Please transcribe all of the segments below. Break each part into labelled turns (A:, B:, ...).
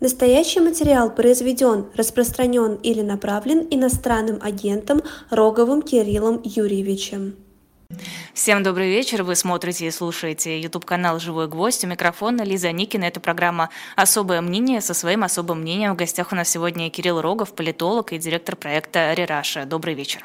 A: Настоящий материал произведен, распространен или направлен иностранным агентом Роговым Кириллом Юрьевичем.
B: Всем добрый вечер. Вы смотрите и слушаете YouTube-канал «Живой гвоздь». У микрофона Лиза Никина. Это программа «Особое мнение». Со своим особым мнением в гостях у нас сегодня Кирилл Рогов, политолог и директор проекта «Рераша». Добрый вечер.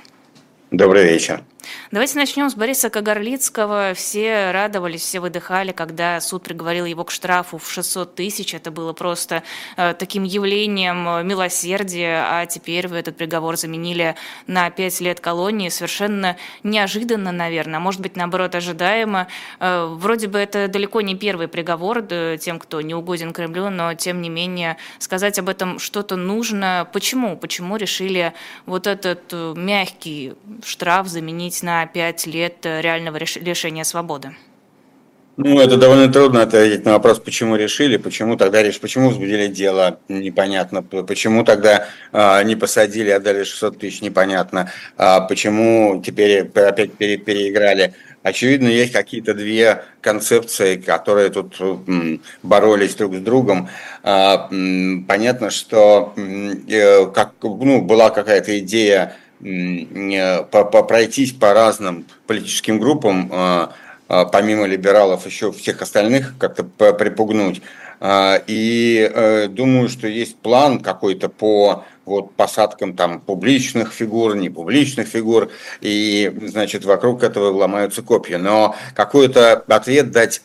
C: Добрый вечер.
B: Давайте начнем с Бориса Кагарлицкого. Все радовались, все выдыхали, когда суд приговорил его к штрафу в 600 тысяч. Это было просто э, таким явлением э, милосердия, а теперь вы этот приговор заменили на 5 лет колонии. Совершенно неожиданно, наверное, может быть, наоборот, ожидаемо. Э, вроде бы это далеко не первый приговор да, тем, кто не угоден Кремлю, но, тем не менее, сказать об этом что-то нужно. Почему? Почему решили вот этот э, мягкий штраф заменить на 5 лет э, реального лишения свободы?
C: Ну, это довольно трудно ответить на вопрос, почему решили, почему тогда решили, почему возбудили дело, непонятно, почему тогда э, не посадили, отдали 600 тысяч, непонятно, а почему теперь опять пере, переиграли. Очевидно, есть какие-то две концепции, которые тут боролись друг с другом. А, понятно, что э, как, ну, была какая-то идея пройтись по разным политическим группам, э, э, помимо либералов, еще всех остальных как-то припугнуть. И думаю, что есть план какой-то по вот посадкам там публичных фигур, не публичных фигур, и, значит, вокруг этого ломаются копья. Но какой-то ответ дать,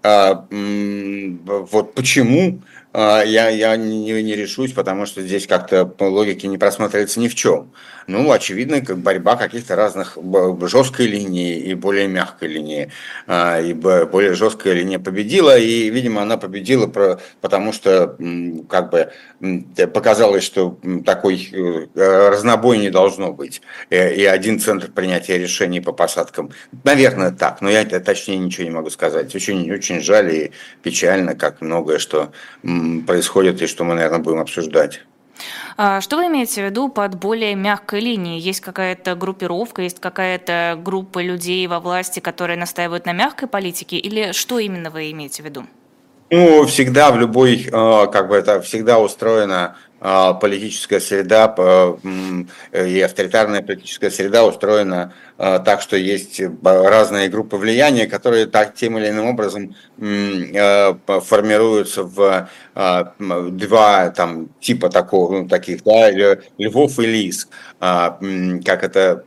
C: вот почему, а, я, я не, не решусь, потому что здесь как-то логики не просматривается ни в чем. Ну, очевидно, как борьба каких-то разных жесткой линии и более мягкой линии. А, и более жесткая линия победила, и, видимо, она победила, потому что как бы показалось, что такой э, разнобой не должно быть. Э, и один центр принятия решений по посадкам. Наверное, так, но я точнее ничего не могу сказать. Очень, очень жаль и печально, как многое, что происходит и что мы, наверное, будем обсуждать.
B: А что вы имеете в виду под более мягкой линией? Есть какая-то группировка, есть какая-то группа людей во власти, которые настаивают на мягкой политике, или что именно вы имеете в виду?
C: Ну, всегда в любой, а, как бы это всегда устроено политическая среда и авторитарная политическая среда устроена а, так, что есть разные группы влияния, которые так тем или иным образом а, формируются в два там, типа такого, ну, таких, да, львов и лис, как это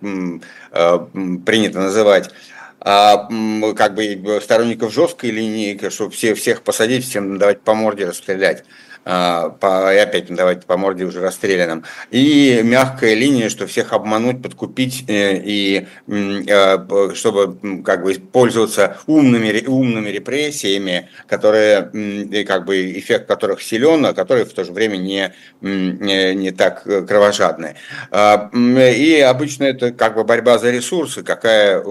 C: принято называть а, как бы сторонников жесткой линии, чтобы все, всех посадить, всем давать по морде расстрелять. А, по, и опять давайте по морде уже расстрелянным. И мягкая линия, что всех обмануть, подкупить э, и э, чтобы как бы пользоваться умными, умными репрессиями, которые как бы эффект которых силен, а которые в то же время не, не, не так кровожадны. А, и обычно это как бы борьба за ресурсы, какая,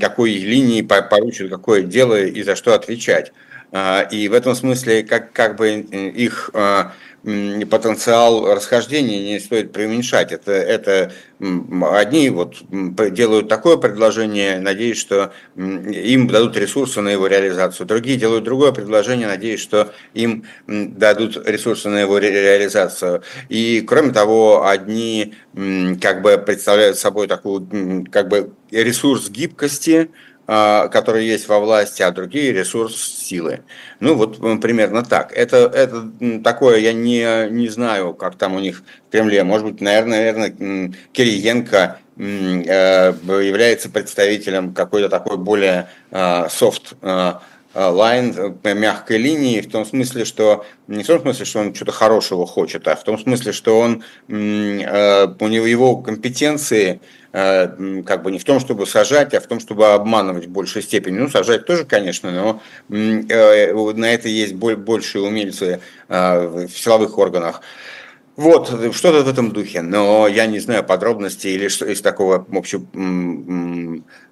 C: какой линии поручат какое дело и за что отвечать. А, и в этом смысле как, как бы их а, потенциал расхождения не стоит преуменьшать. Это, это одни вот делают такое предложение, надеясь, что им дадут ресурсы на его реализацию. Другие делают другое предложение, надеясь, что им дадут ресурсы на его реализацию. И кроме того, одни как бы представляют собой такую как бы ресурс гибкости, которые есть во власти, а другие ресурс силы. Ну вот примерно так. Это, это такое, я не, не знаю, как там у них в Кремле. Может быть, наверное, наверное Кириенко э, является представителем какой-то такой более софт а, а, лайн, э, мягкой линии, в том смысле, что не в том смысле, что он что-то хорошего хочет, а в том смысле, что он, у него его компетенции Э, как бы не в том, чтобы сажать, а в том, чтобы обманывать в большей степени. Ну, сажать тоже, конечно, но э, на это есть большие умельцы э, в силовых органах. Вот, что-то в этом духе, но я не знаю подробностей или что из такого общего,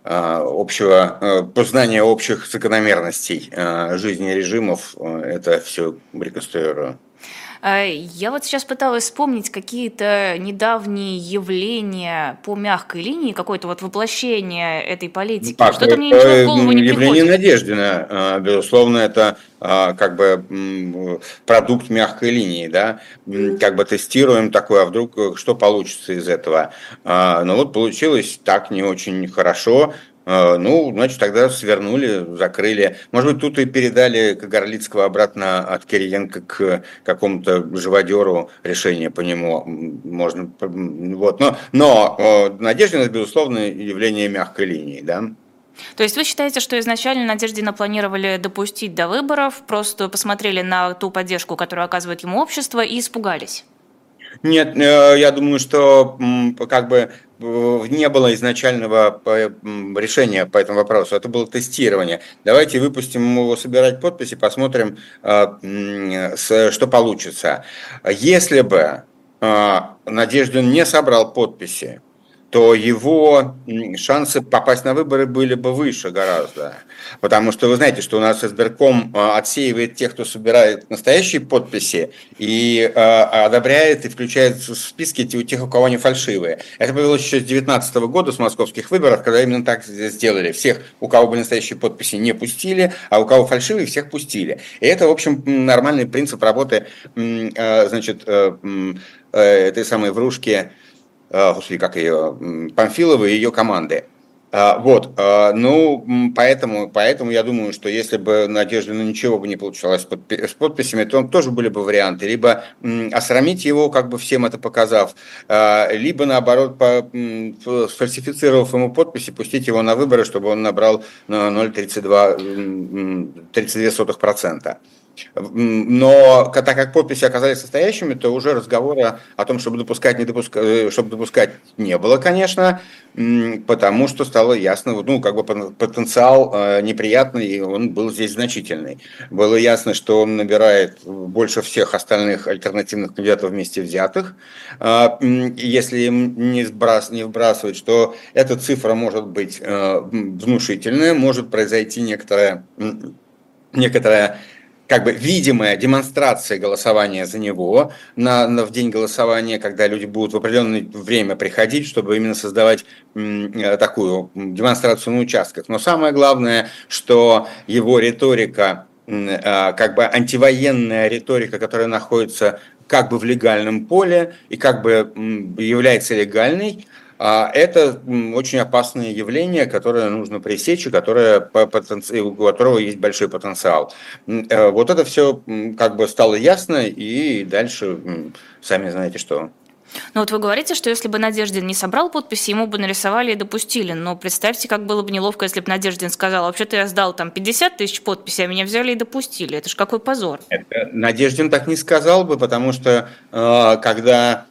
C: общего познания общих закономерностей жизни режимов, это все реконструирую.
B: А, я вот сейчас пыталась вспомнить какие-то недавние явления по мягкой линии, какое-то вот воплощение этой политики.
C: Ну, Что-то мне ничего в голову не явление приходит. Надеждина, а, безусловно, это а, как бы продукт мягкой линии, да, как бы тестируем такое, а вдруг э, что получится из этого. Ну вот получилось так не очень хорошо, ну, значит, тогда свернули, закрыли. Может быть, тут и передали Кагарлицкого обратно от Кириенко к какому-то живодеру решение по нему. Можно, вот. Но, но Надеждина, безусловно, явление мягкой линии, да.
B: То есть вы считаете, что изначально Надеждина планировали допустить до выборов, просто посмотрели на ту поддержку, которую оказывает ему общество, и испугались?
C: Нет, э, я думаю, что как бы не было изначального решения по этому вопросу. Это было тестирование. Давайте выпустим его собирать подписи, посмотрим, э, что получится. Если бы э, Надеждин не собрал подписи, то его шансы попасть на выборы были бы выше гораздо. Потому что вы знаете, что у нас избирком а, отсеивает тех, кто собирает настоящие подписи, и а, одобряет и включает в списки тех, у кого они фальшивые. Это появилось еще с 2019 года, с московских выборов, когда именно так сделали. Всех, у кого были настоящие подписи, не пустили, а у кого фальшивые, всех пустили. И это, в общем, нормальный принцип работы а, значит, э, э, этой самой вружки Э, господи, как ее, Памфилова и ее команды. А, вот, а, ну, поэтому, поэтому я думаю, что если бы Надежда ну, ничего бы не получалось с подписями, то тоже были бы варианты. Либо осрамить его, как бы всем это показав, а, либо наоборот, по, сфальсифицировав ему подписи, пустить его на выборы, чтобы он набрал 0,32%. Но так как подписи оказались состоящими, то уже разговора о том, чтобы допускать, не допускать, э, чтобы допускать не было, конечно, потому что стало ясно, ну, как бы потенциал э, неприятный, и он был здесь значительный. Было ясно, что он набирает больше всех остальных альтернативных кандидатов вместе взятых. А, если им не, сбрас, не вбрасывать, что эта цифра может быть э, внушительная, может произойти некоторая, некоторая как бы видимая демонстрация голосования за него на, на, в день голосования, когда люди будут в определенное время приходить, чтобы именно создавать м, такую демонстрацию на участках. Но самое главное, что его риторика, а, как бы антивоенная риторика, которая находится как бы в легальном поле и как бы является легальной, это очень опасное явление, которое нужно пресечь и которое, у которого есть большой потенциал. Э, вот это все как бы стало ясно, и дальше сами знаете что.
B: Ну вот вы говорите, что если бы Надеждин не собрал подписи, ему бы нарисовали и допустили. Но представьте, как было бы неловко, если бы Надеждин сказал, вообще-то я сдал там 50 тысяч подписей, а меня взяли и допустили. Это же какой позор. Это,
C: Надеждин так не сказал бы, потому что э, когда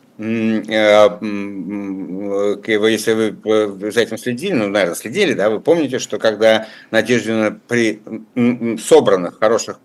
C: если вы за этим следили, ну, наверное, следили, да, вы помните, что когда Надеждина при собранных хороших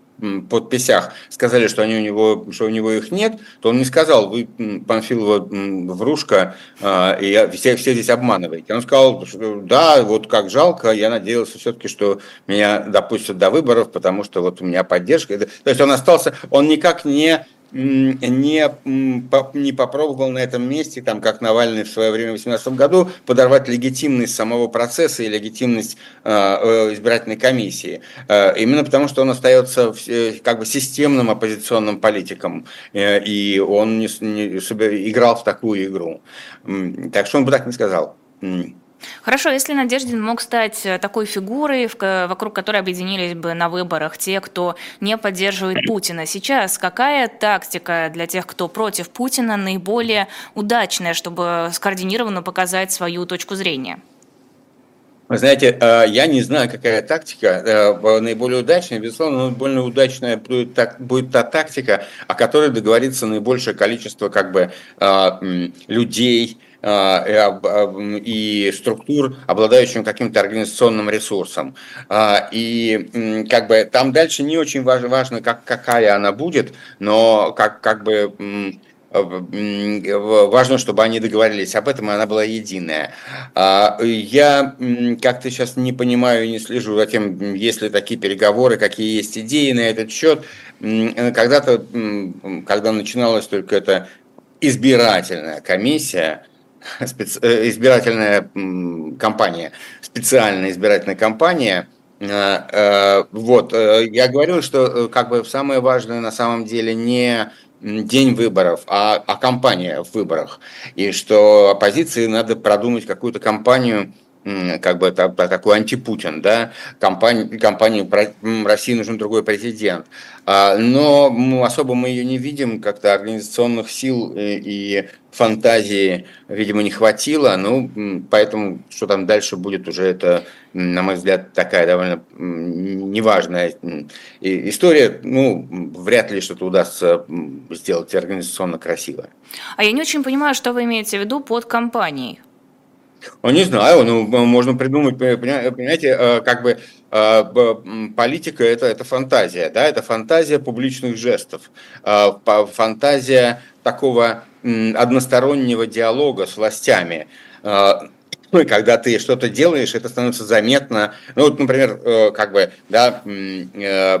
C: подписях сказали, что они у него, что у него их нет, то он не сказал, вы Панфилова врушка, а, и все, все здесь обманываете. Он сказал, что да, вот как жалко, я надеялся все-таки, что меня допустят до выборов, потому что вот у меня поддержка. То есть он остался, он никак не не, не попробовал на этом месте, там, как Навальный в свое время в 2018 году, подорвать легитимность самого процесса и легитимность а, э, избирательной комиссии. Э, именно потому, что он остается э, как бы системным оппозиционным политиком, э, и он не, не, играл в такую игру. Так что он бы так не сказал.
B: Хорошо, если Надеждин мог стать э, такой фигурой, вокруг которой объединились бы на выборах те, кто не поддерживает Путина, сейчас какая тактика для тех, кто против Путина, наиболее удачная, чтобы скоординированно показать свою точку зрения?
C: Вы знаете, э, я не знаю, какая тактика э, наиболее удачная. Безусловно, наиболее удачная будет, будет та тактика, о которой договорится наибольшее количество как бы, людей, а, и структур, обладающим каким-то организационным ресурсом. А, и как бы там дальше не очень важно, важно как, какая она будет, но как, как бы важно, чтобы они договорились об этом, и она была единая. А, я как-то сейчас не понимаю и не слежу за тем, есть ли такие переговоры, какие есть идеи на этот счет. Когда-то, когда начиналась только эта избирательная комиссия, специ... Э, избирательная кампания, специальная избирательная кампания. Э, э, вот, я говорил, что как бы самое важное на самом деле не день выборов, а, а кампания в выборах. И что оппозиции надо продумать какую-то кампанию, как бы такой антипутин, да, компании, компании России нужен другой президент. А, но особо мы ее не видим, как-то организационных сил и, и фантазии, видимо, не хватило, ну, поэтому что там дальше будет уже, это, на мой взгляд, такая довольно неважная история, ну, вряд ли что-то удастся сделать организационно красиво.
B: А я не очень понимаю, что вы имеете в виду под компанией.
C: Ну, не знаю, ну, можно придумать, понимаете, э, как бы э, политика это, это фантазия, да, это фантазия публичных жестов, э, фантазия такого одностороннего диалога с властями. Ну, и когда ты что-то делаешь, это становится заметно. Ну, вот, например, э, как бы, да, э,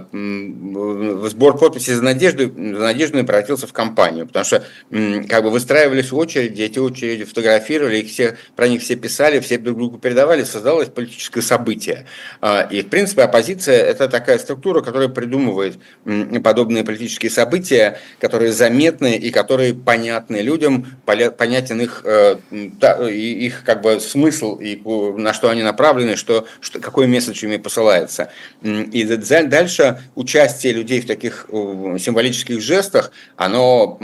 C: сбор подписей за надежду, за надежду превратился в кампанию, потому что как бы выстраивались очереди, эти очереди фотографировали, их все, про них все писали, все друг другу передавали, создалось политическое событие. А, и, в принципе, оппозиция – это такая структура, которая придумывает подобные политические события, которые заметны и которые понятны людям, понятен их, э, их как бы смысл смысл и на что они направлены, что, что, какой месседж ими посылается. И дальше участие людей в таких символических жестах, оно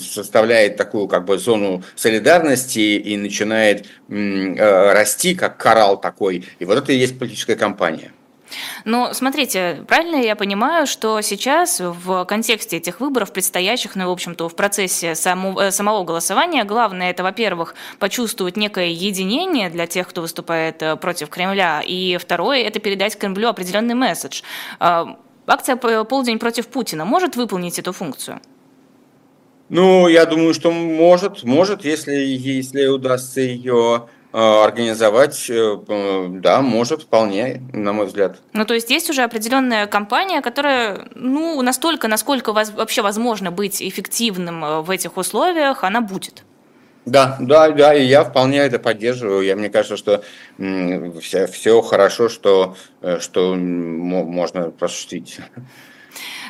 C: составляет такую как бы зону солидарности и начинает э, расти, как коралл такой. И вот это и есть политическая кампания.
B: Но смотрите, правильно я понимаю, что сейчас в контексте этих выборов предстоящих, ну, в общем-то, в процессе самого, э, самого голосования, главное это, во-первых, почувствовать некое единение для тех, кто выступает э, против Кремля, и второе, это передать Кремлю определенный месседж. Э, акция «Полдень против Путина» может выполнить эту функцию?
C: Ну, я думаю, что может, может, если, если удастся ее организовать, э, да, может вполне, на мой взгляд.
B: Ну, то есть есть уже определенная компания, которая, ну, настолько, насколько вообще возможно быть эффективным э, в этих условиях, она будет.
C: Да, да, да, и я вполне это поддерживаю. Я, мне кажется, что все, все хорошо, что, что можно просуществить.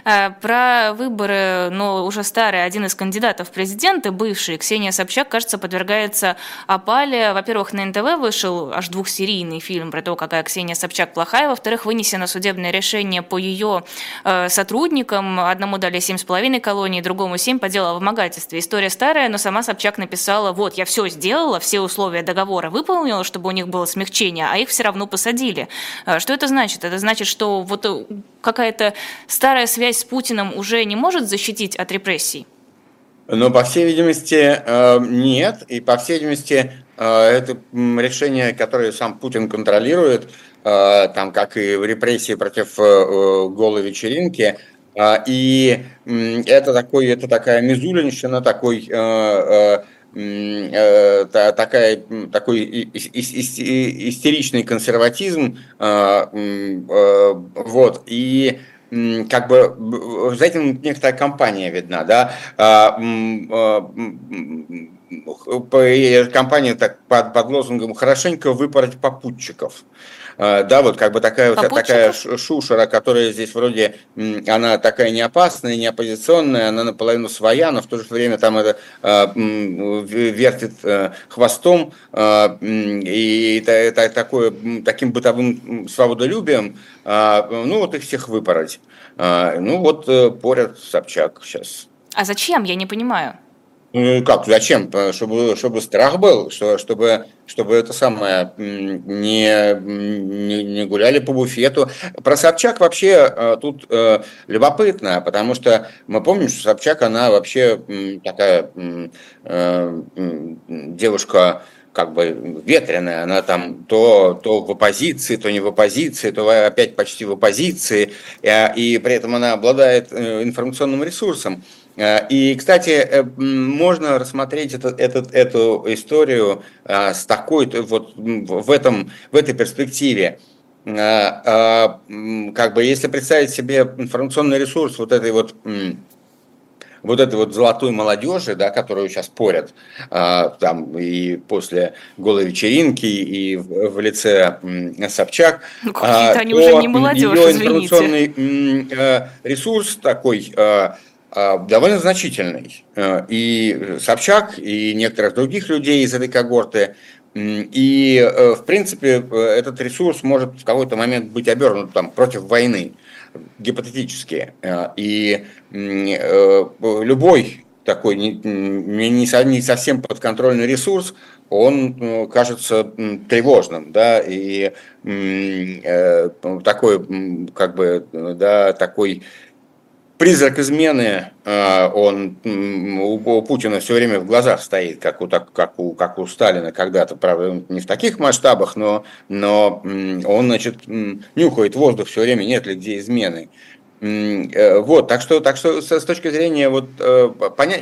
B: Э, про выборы, но уже старый, один из кандидатов в президенты, бывший, Ксения Собчак, кажется, подвергается опале. Во-первых, на НТВ вышел аж двухсерийный фильм про то, какая Ксения Собчак плохая. Во-вторых, вынесено судебное решение по ее э, сотрудникам. Одному дали семь с половиной колоний, другому семь по делу о вымогательстве. История старая, но сама Собчак написала, вот, я все сделала, все условия договора выполнила, чтобы у них было смягчение, а их все равно посадили. Э, что это значит? Это значит, что вот какая-то старая связь с Путиным уже не может защитить от репрессий?
C: Ну, по всей видимости, э, нет. И, по всей видимости, э, это решение, которое сам Путин контролирует, э, там, как и в репрессии против голой вечеринки, и это, такой, это такая мизулинщина, такой такая, такой истеричный консерватизм, вот, и как бы за этим некоторая компания видна, да. А, а, компания так под, под лозунгом хорошенько выпороть попутчиков. А, да, вот как бы такая, вот, такая шушера, которая здесь вроде, она такая не опасная, не оппозиционная, она наполовину своя, но в то же время там это вертит э, хвостом и это, такое, таким бытовым свободолюбием, ну вот их всех выпороть. Ну вот э, порят Собчак сейчас.
B: А зачем? Я не понимаю.
C: Ну как, зачем? Чтобы, чтобы страх был, что, чтобы, чтобы это самое не, не, не гуляли по буфету. Про Собчак вообще э, тут э, любопытно, потому что мы помним, что Собчак, она вообще такая э, девушка как бы ветреная, она там то, то в оппозиции, то не в оппозиции, то опять почти в оппозиции, и при этом она обладает информационным ресурсом. И, кстати, можно рассмотреть этот, этот, эту историю с такой, вот в, этом, в этой перспективе. Как бы, если представить себе информационный ресурс вот этой вот вот этой вот золотой молодежи, да, которую сейчас порят там и после голой вечеринки, и в, в лице м, Собчак,
B: ну, а, они уже не молодежь, ее
C: информационный э, ресурс такой довольно значительный. А, и Собчак, и некоторых других людей из этой когорты и, э, в принципе, э, этот ресурс может в какой-то момент быть обернут там, против войны гипотетические. Э, и э, любой такой не, совсем подконтрольный ресурс, он э, кажется тревожным, да, и такой, как бы, да, такой призрак измены, а, он у Путина все время в глазах стоит, как у, как у, как у Сталина когда-то, правда, не в таких масштабах, но, но он, значит, нюхает воздух все время, нет ли где измены. Э, вот, так что, так что с точки зрения вот э,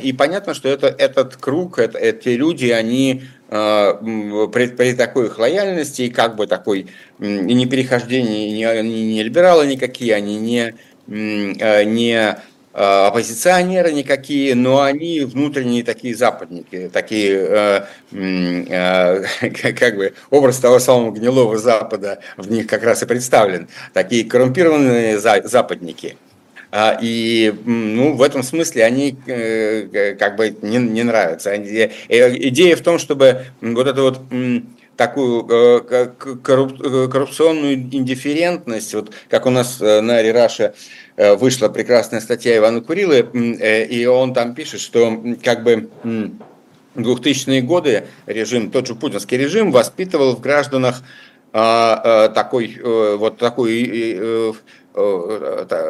C: и понятно, что это этот круг, это, эти люди, они при, при такой их лояльности и как бы такой и не перехождение, не, не либералы никакие, они не Э, не э, оппозиционеры никакие, но они внутренние такие западники, такие, э, как бы, образ того самого гнилого Запада в них как раз и представлен, такие коррумпированные западники. А, и ну, в этом смысле они как бы не, не нравятся. Идея в том, чтобы вот это вот такую э, коррупционную индифферентность, вот как у нас э, на э, вышла прекрасная статья Ивана Курилы, и он там пишет, что как бы 2000-е годы режим, тот же путинский режим воспитывал в гражданах а, такой вот такой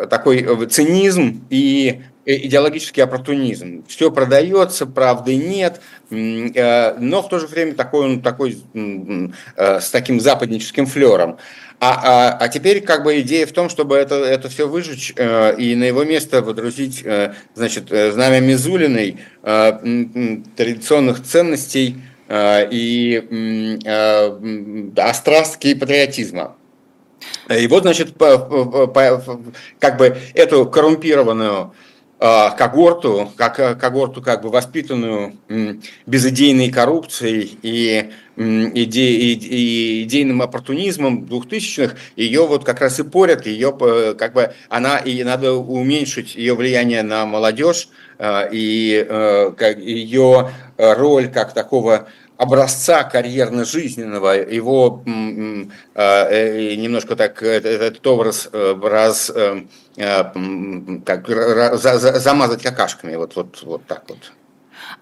C: такой цинизм и идеологический оппортунизм. Все продается, правды нет, э, но в то же время такой он такой э, с таким западническим флером. А, а, а теперь как бы идея в том, чтобы это, это все выжечь э, и на его место водрузить значит, знамя Мизулиной традиционных ценностей и острастки и патриотизма. И вот, значит, как бы эту коррумпированную когорту, как, э, когорту как бы воспитанную безыдейной коррупцией и, иде, и идейным оппортунизмом двухтысячных, ее вот как раз и порят, ее как бы она и надо уменьшить ее влияние на молодежь э, и э, ее роль как такого образца карьерно-жизненного, его э, немножко так этот образ раз как, за, за, замазать какашками, вот, вот, вот так вот.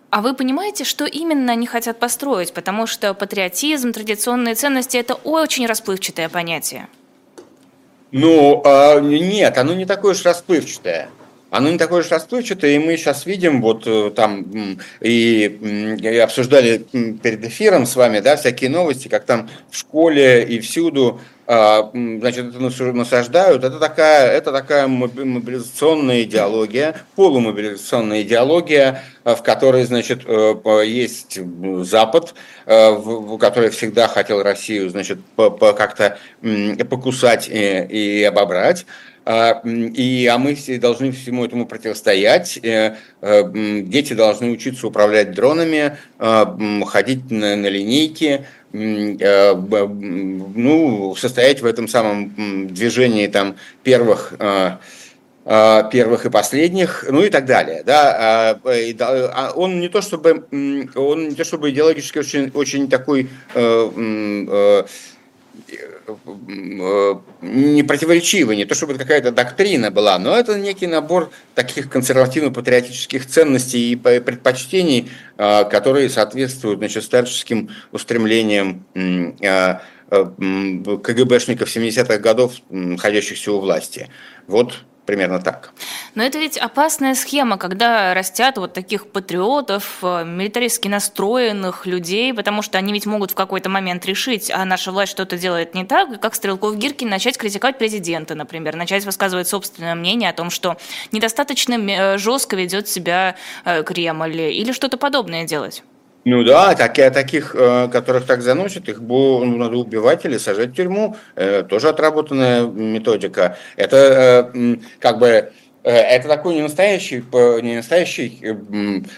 B: А вы понимаете, что именно они хотят построить? Потому что патриотизм, традиционные ценности – это очень расплывчатое понятие.
C: Ну, а, нет, оно не такое уж расплывчатое оно не такое уж расплывчатое, и мы сейчас видим, вот э, там, и, и обсуждали перед эфиром с вами, да, всякие новости, как там в школе и всюду, значит, это насаждают, это такая, это такая мобилизационная идеология, полумобилизационная идеология, в которой, значит, э, есть Запад, э, который всегда хотел Россию, значит, как-то покусать и, обобрать, а, и, а мы все должны всему этому противостоять. Э, э, дети должны учиться управлять дронами, а, ходить на, на линейке, э, ну, состоять в этом самом движении там, первых а, первых и последних, ну и так далее. Да, он не то чтобы он не то чтобы идеологически очень очень такой не противоречивы, не то чтобы какая-то доктрина была, но это некий набор таких консервативно-патриотических ценностей и предпочтений, а, которые соответствуют значит, старческим устремлениям а, КГБшников 70-х годов, находящихся у власти. Вот примерно так.
B: Но это ведь опасная схема, когда растят вот таких патриотов, э, милитаристски настроенных людей, потому что они ведь могут в какой-то момент решить, а наша власть что-то делает не так, как Стрелков Гиркин начать критиковать президента, например, начать высказывать собственное мнение о том, что недостаточно э, жестко ведет себя э, Кремль или что-то подобное делать.
C: Ну да, такие, таких, которых так заносят, их ну, надо убивать или сажать в тюрьму. Тоже отработанная методика. Это как бы Э, это такой не настоящий, не настоящий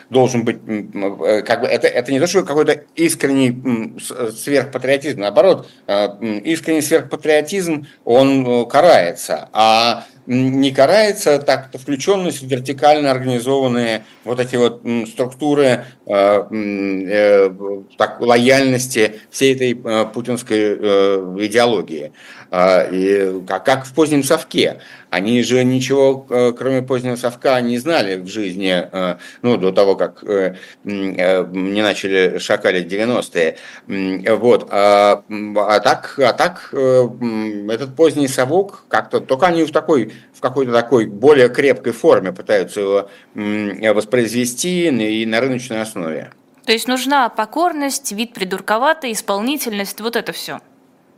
C: должен быть, э, как бы это, это не то, что какой-то искренний сверхпатриотизм, наоборот, э, искренний сверхпатриотизм, он карается, а не карается так включенность в вертикально организованные вот эти вот структуры э, э, так, лояльности всей этой э, путинской идеологии. Э, и как, в позднем совке. Они же ничего, э, кроме позднего совка, не знали в жизни, э, ну, до того, как э, не начали шакалить 90-е. Вот. А, а так, а так этот поздний совок как-то, только они в такой в какой-то такой более крепкой форме пытаются его воспроизвести и на рыночной основе.
B: То есть нужна покорность, вид придурковатый, исполнительность, вот это все.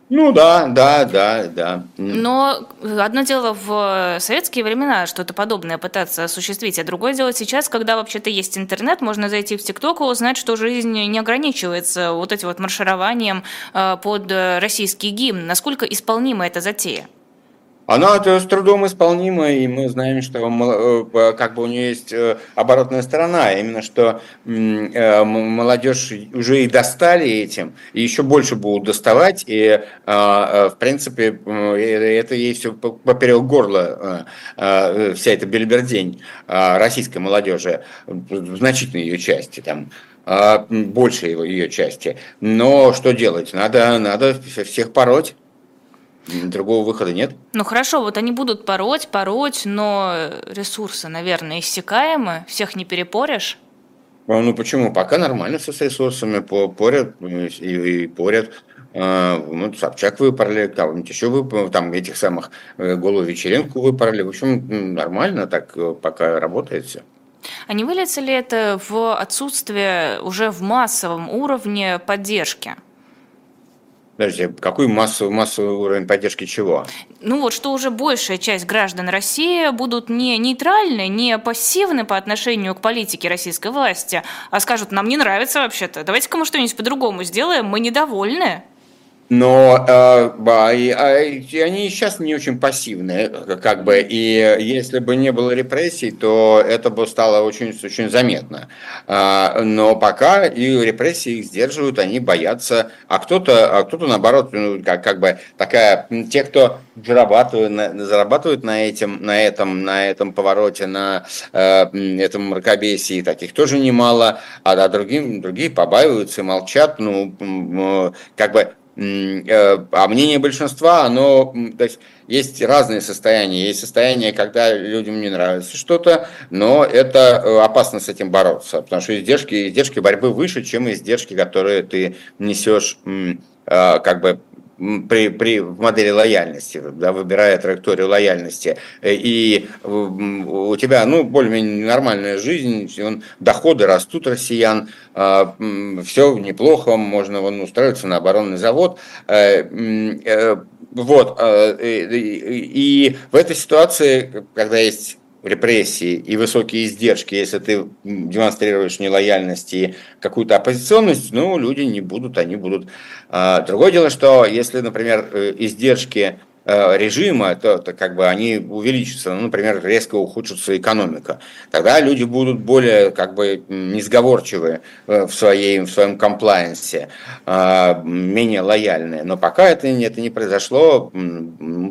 C: Ну да, да, да, да.
B: Но одно дело в советские времена что-то подобное пытаться осуществить, а другое дело сейчас, когда вообще-то есть интернет, можно зайти в ТикТок и узнать, что жизнь не ограничивается вот этим вот маршированием э, под российский гимн. Насколько исполнима эта затея?
C: Она это с трудом исполнима, и мы знаем, что э, как бы у нее есть э, оборотная сторона, именно что э, молодежь уже и достали этим, и еще больше будут доставать, и в принципе это ей все поперек горла, вся эта бельбердень российской молодежи, значительной ее части, там, больше его ее части. Но что делать? Надо, надо всех пороть. Другого выхода нет.
B: Ну хорошо, вот они будут пороть, пороть, но ресурсы, наверное, иссякаемы, всех не перепоришь.
C: А, ну почему? Пока нормально все с ресурсами, порят и, и порят. А, ну, Собчак выпороли, кого-нибудь еще выпороли, там этих самых э, голую вечеринку выпороли. В общем, нормально так э, пока работает все.
B: А не выльется ли это в отсутствие уже в массовом уровне поддержки?
C: Подожди, какой массовый, массовый уровень поддержки чего?
B: Ну вот, что уже большая часть граждан России будут не нейтральны, не пассивны по отношению к политике российской власти, а скажут, нам не нравится вообще-то, давайте-ка мы что-нибудь по-другому сделаем, мы недовольны.
C: Но э, а, и они сейчас не очень пассивные, как бы, и если бы не было репрессий, то это бы стало очень, очень заметно. А, но пока и репрессии их сдерживают, они боятся, а кто-то, а кто-то наоборот, ну, как, как бы такая, те, кто зарабатывают на, зарабатывают на, этим, на, этом, на этом повороте, на э, этом мракобесии, таких тоже немало, а, а другим, другие побаиваются и молчат, ну, как бы Э, а мнение большинства, оно, то есть, есть разные состояния. Есть состояние, когда людям не нравится что-то, но это э, опасно с этим бороться, потому что издержки, издержки борьбы выше, чем издержки, которые ты несешь э, как бы при, при, в модели лояльности, да, выбирая траекторию лояльности, и у тебя, ну, более-менее нормальная жизнь, доходы растут россиян, а, все неплохо, можно вон, устроиться на оборонный завод, э, э, вот, и в этой ситуации, когда есть репрессии и высокие издержки, если ты демонстрируешь нелояльность и какую-то оппозиционность, ну, люди не будут, они будут. А, другое дело, что если, например, э, издержки режима, то, то как бы они увеличатся, ну, например, резко ухудшится экономика. Тогда люди будут более как бы несговорчивы э, в, своей, в своем комплайенсе, э, менее лояльные. Но пока это, это не произошло,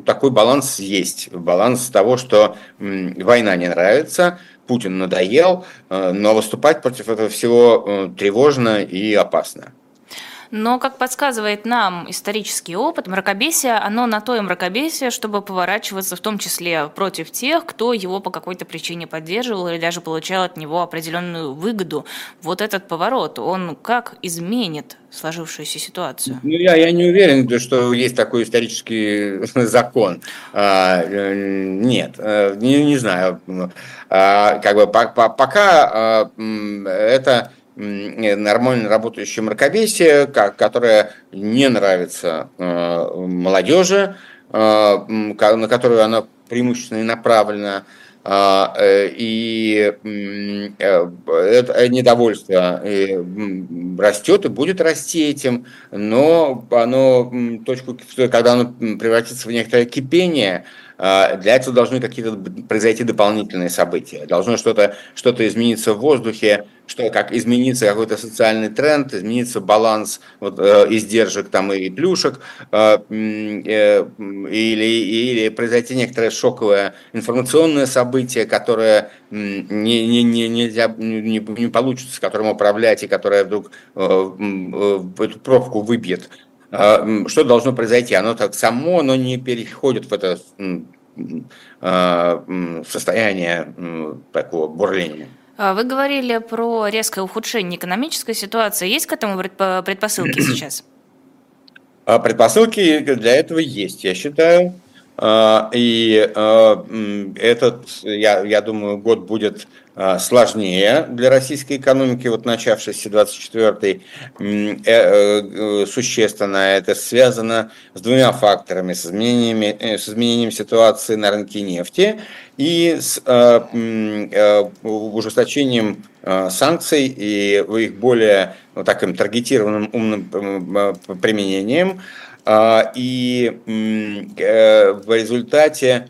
C: такой баланс есть. Баланс того, что война не нравится, Путин надоел, но выступать против этого всего тревожно и опасно.
B: Но, как подсказывает нам исторический опыт, мракобесие, оно на то и мракобесие, чтобы поворачиваться в том числе против тех, кто его по какой-то причине поддерживал или даже получал от него определенную выгоду. Вот этот поворот, он как изменит сложившуюся ситуацию?
C: Ну, я, я не уверен, что есть такой исторический закон. А, э, нет, э, не, не знаю. А, как бы пока а, это нормально работающее мракобесие, которое не нравится э, молодежи, на которую она преимущественно и направлена, э, и э, это недовольство растет и будет расти этим, но оно, точку, когда оно превратится в некоторое кипение, для этого должны какие-то произойти дополнительные события. Должно что-то что измениться в воздухе, что как изменится какой-то социальный тренд, изменится баланс вот, э, издержек там и плюшек, э, э, или, или произойти некоторое шоковое информационное событие, которое не, не, не, нельзя, не, не получится, с которым управлять, и которое вдруг э, э, эту пробку выбьет. Э, что должно произойти? Оно так само, но не переходит в это э, состояние такого бурления.
B: А, вы говорили про резкое ухудшение экономической ситуации. Есть к этому предпосылки сейчас?
C: А, предпосылки для этого есть, я считаю. А, и этот, я, я думаю, год будет а, сложнее для российской экономики, вот начавшийся 24-й, э, э, существенно. Это связано с двумя факторами, с, изменениями, э, с изменением ситуации на рынке нефти и с ужесточением санкций и их более ну, таким таргетированным умным применением. А, и в результате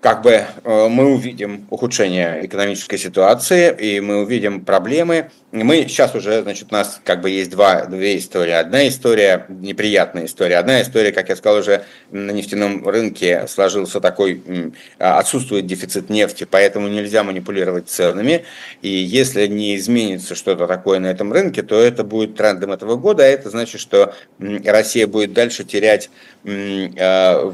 C: как бы э, мы увидим ухудшение экономической ситуации, и мы увидим проблемы. Мы сейчас уже, значит, у нас как бы есть два, две истории. Одна история, неприятная история. Одна история, как я сказал, уже на нефтяном рынке сложился такой, отсутствует дефицит нефти, поэтому нельзя манипулировать ценами. И если не изменится что-то такое на этом рынке, то это будет трендом этого года, а это значит, что Россия будет дальше терять э,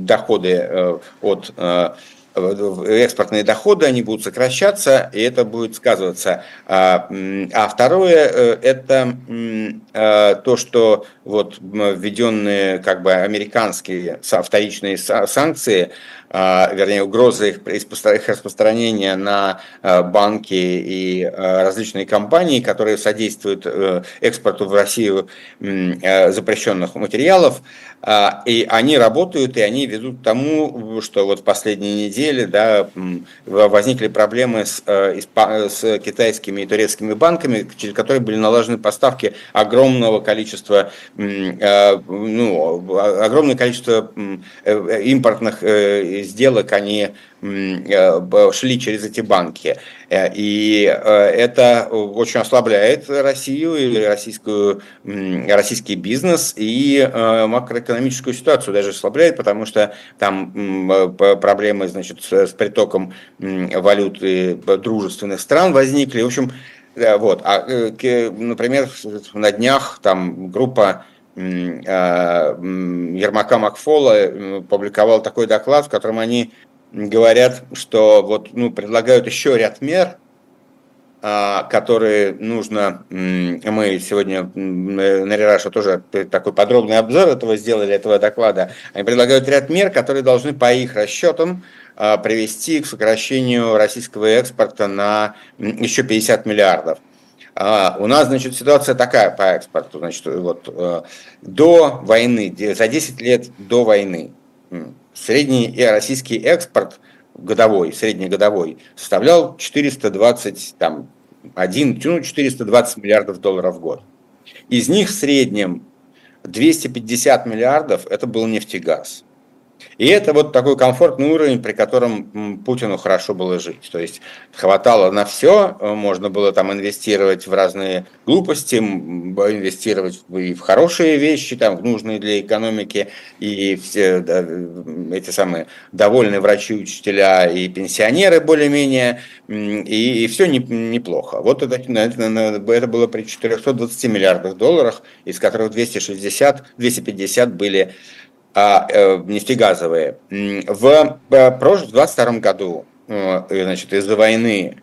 C: доходы э, от от экспортные доходы, они будут сокращаться, и это будет сказываться. А, а второе, э, это э, то, что вот введенные как бы американские вторичные санкции, а, вернее, угрозы их, их распространения на а, банки и а, различные компании, которые содействуют э, экспорту в Россию э, запрещенных материалов, и они работают, и они ведут к тому, что вот в последние недели да, возникли проблемы с, э, с китайскими и турецкими банками, через которые были налажены поставки огромного количества, ну, огромное количество импортных сделок, они э, шли через эти банки. Э, и э, это очень ослабляет Россию и российскую, российский бизнес и макроэкономическую ситуацию даже ослабляет, потому что там проблемы значит, с притоком валюты дружественных стран возникли. В общем, вот. А, например, на днях там группа а, Ермака Макфола публиковал такой доклад, в котором они говорят, что вот, ну, предлагают еще ряд мер, а, которые нужно, мы сегодня на Рераша тоже такой подробный обзор этого сделали, этого доклада, они предлагают ряд мер, которые должны по их расчетам привести к сокращению российского экспорта на еще 50 миллиардов. А, у нас, значит, ситуация такая по экспорту. Значит, вот, э, до войны, за 10 лет до войны, средний российский экспорт годовой, среднегодовой, составлял 420, там, 1, ну, 420 миллиардов долларов в год. Из них в среднем 250 миллиардов это был нефтегаз. И это вот такой комфортный уровень, при котором Путину хорошо было жить. То есть хватало на все, можно было там инвестировать в разные глупости, инвестировать и в хорошие вещи, там, в нужные для экономики, и все да, эти самые довольные врачи, учителя и пенсионеры более-менее, и, и все не, неплохо. Вот это, это, было при 420 миллиардах долларов, из которых 260, 250 были э, нефтегазовые. В, в 22 году, э, значит, из-за войны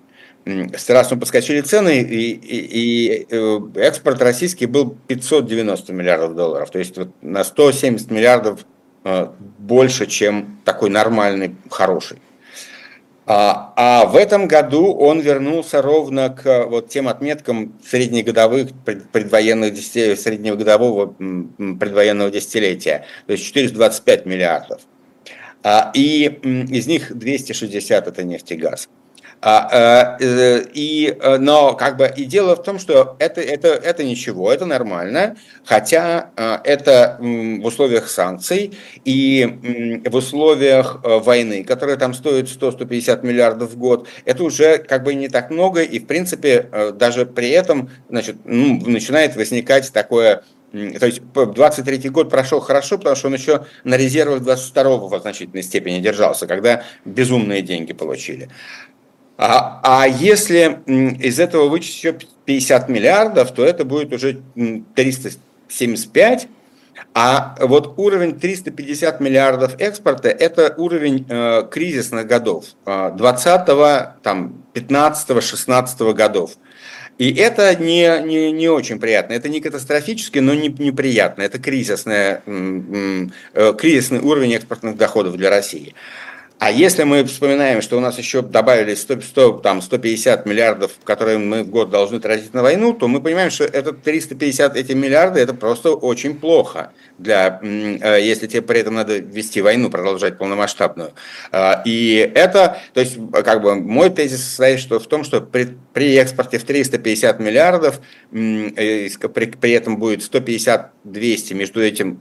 C: страшно подскочили цены, и, и, и э, экспорт российский был 590 миллиардов долларов, то есть вот на 170 миллиардов больше, чем такой нормальный, хороший. А, а в этом году он вернулся ровно к вот тем отметкам среднегодовых предвоенных десятилетий, среднегодового предвоенного десятилетия, то есть 425 миллиардов. А, и из них 260 это нефть и газ. А, э, и, э, но как бы и дело в том, что это, это, это ничего, это нормально, хотя э, это в условиях санкций и в условиях войны, которая там стоит 100-150 миллиардов в год, это уже как бы не так много, и в принципе даже при этом значит, ну, начинает возникать такое то есть 23 год прошел хорошо, потому что он еще на резервах 22-го в значительной степени держался, когда безумные деньги получили. А, а если из этого вычесть еще 50 миллиардов, то это будет уже 375. А вот уровень 350 миллиардов экспорта – это уровень э, кризисных годов 20-го, там, 15-го, 16 годов. И это не, не, не очень приятно. Это не катастрофически, но не, неприятно. Это кризисная, э, кризисный уровень экспортных доходов для России. А если мы вспоминаем, что у нас еще добавились 100, 100, там, 150 миллиардов, которые мы в год должны тратить на войну, то мы понимаем, что это 350 эти миллиарды, это просто очень плохо, для, э, если тебе при этом надо вести войну, продолжать полномасштабную. А, и это, то есть, как бы мой тезис состоит что, в том, что при, при экспорте в 350 миллиардов, э, при, при этом будет 150-200 между этим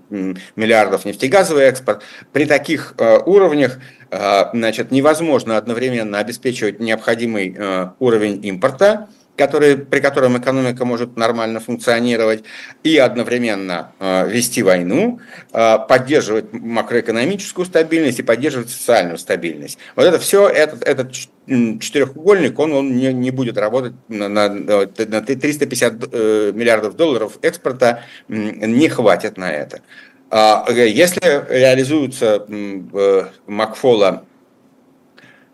C: миллиардов нефтегазовый экспорт, при таких э, уровнях а, значит, невозможно одновременно обеспечивать необходимый э, уровень импорта, который, при котором экономика может нормально функционировать, и одновременно э, вести войну, э, поддерживать макроэкономическую стабильность и поддерживать социальную стабильность. Вот это все, этот, этот четырехугольник, он, он не, не будет работать на, на, на 350 миллиардов долларов экспорта, не хватит на это. А, если реализуется Макфола,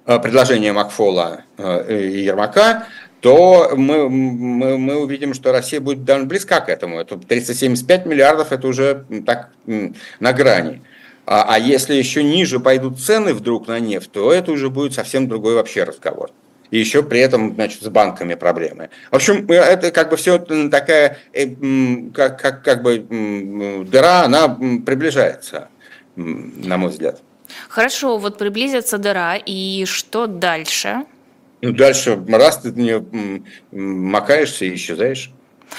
C: э, предложение Макфола э, и Ермака, то мы, мы, мы увидим, что Россия будет довольно близка к этому. Это 375 миллиардов, это уже так на грани. А, а если еще ниже пойдут цены вдруг на нефть, то это уже будет совсем другой вообще разговор и еще при этом, значит, с банками проблемы. В общем, э, это как бы все такая, э, как, как, как бы дыра, она приближается, на мой взгляд.
B: Хорошо, вот приблизится дыра, и что дальше?
C: Ну, дальше, раз ты в нее макаешься и исчезаешь.